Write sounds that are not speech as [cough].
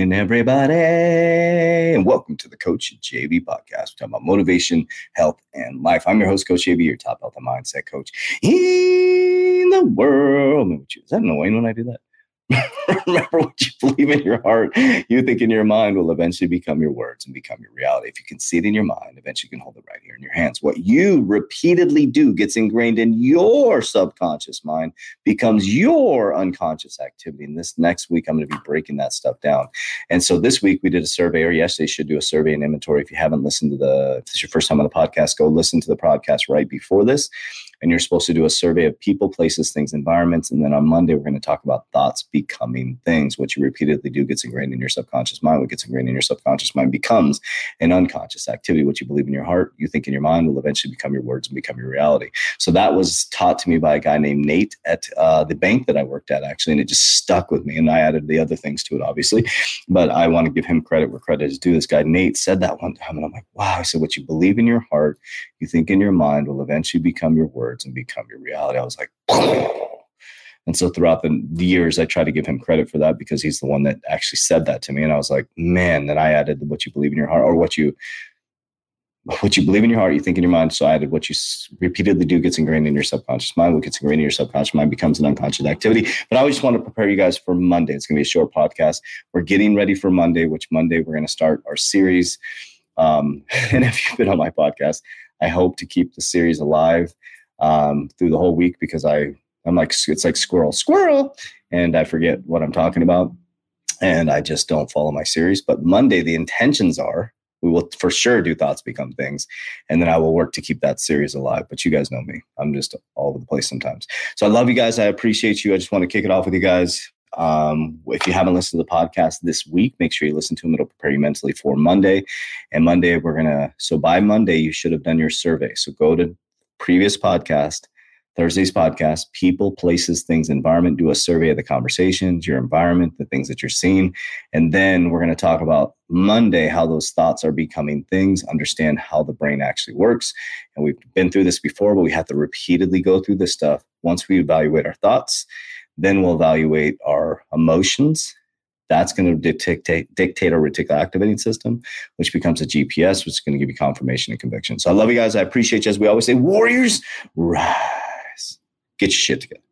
morning, everybody, and welcome to the Coach JV podcast. We're talking about motivation, health, and life. I'm your host, Coach JV, your top health and mindset coach in the world. Is that annoying when I do that? [laughs] Remember what you believe in your heart, you think in your mind will eventually become your words and become your reality. If you can see it in your mind, eventually you can hold it right here in your hands. What you repeatedly do gets ingrained in your subconscious mind, becomes your unconscious activity. And this next week, I'm going to be breaking that stuff down. And so this week we did a survey, or yesterday should do a survey and inventory. If you haven't listened to the, if is your first time on the podcast, go listen to the podcast right before this and you're supposed to do a survey of people, places, things, environments. And then on Monday, we're going to talk about thoughts becoming things. What you repeatedly do gets ingrained in your subconscious mind. What gets ingrained in your subconscious mind becomes an unconscious activity. What you believe in your heart, you think in your mind, will eventually become your words and become your reality. So that was taught to me by a guy named Nate at uh, the bank that I worked at, actually. And it just stuck with me. And I added the other things to it, obviously. But I want to give him credit where credit is due. This guy, Nate, said that one time. And I'm like, wow. I said, what you believe in your heart, you think in your mind will eventually become your words and become your reality. I was like, [laughs] and so throughout the, the years, I try to give him credit for that because he's the one that actually said that to me. And I was like, man, then I added what you believe in your heart or what you what you believe in your heart, you think in your mind. So I added what you repeatedly do gets ingrained in your subconscious mind. What gets ingrained in your subconscious mind becomes an unconscious activity. But I just want to prepare you guys for Monday. It's going to be a short podcast. We're getting ready for Monday, which Monday we're going to start our series. Um, [laughs] and if you've been on my podcast, I hope to keep the series alive um, through the whole week because I I'm like it's like squirrel squirrel, and I forget what I'm talking about, and I just don't follow my series. But Monday the intentions are we will for sure do thoughts become things and then i will work to keep that series alive but you guys know me i'm just all over the place sometimes so i love you guys i appreciate you i just want to kick it off with you guys um, if you haven't listened to the podcast this week, make sure you listen to them. It'll prepare you mentally for Monday. And Monday, we're to, so by Monday, you should have done your survey. So go to previous podcast, Thursday's podcast, people, places, things, environment, do a survey of the conversations, your environment, the things that you're seeing. And then we're going to talk about Monday how those thoughts are becoming things, understand how the brain actually works. And we've been through this before, but we have to repeatedly go through this stuff. Once we evaluate our thoughts, then we'll evaluate our emotions. That's going to dictate, dictate our reticular activating system, which becomes a GPS, which is going to give you confirmation and conviction. So I love you guys. I appreciate you. As we always say, warriors, rise. Get your shit together.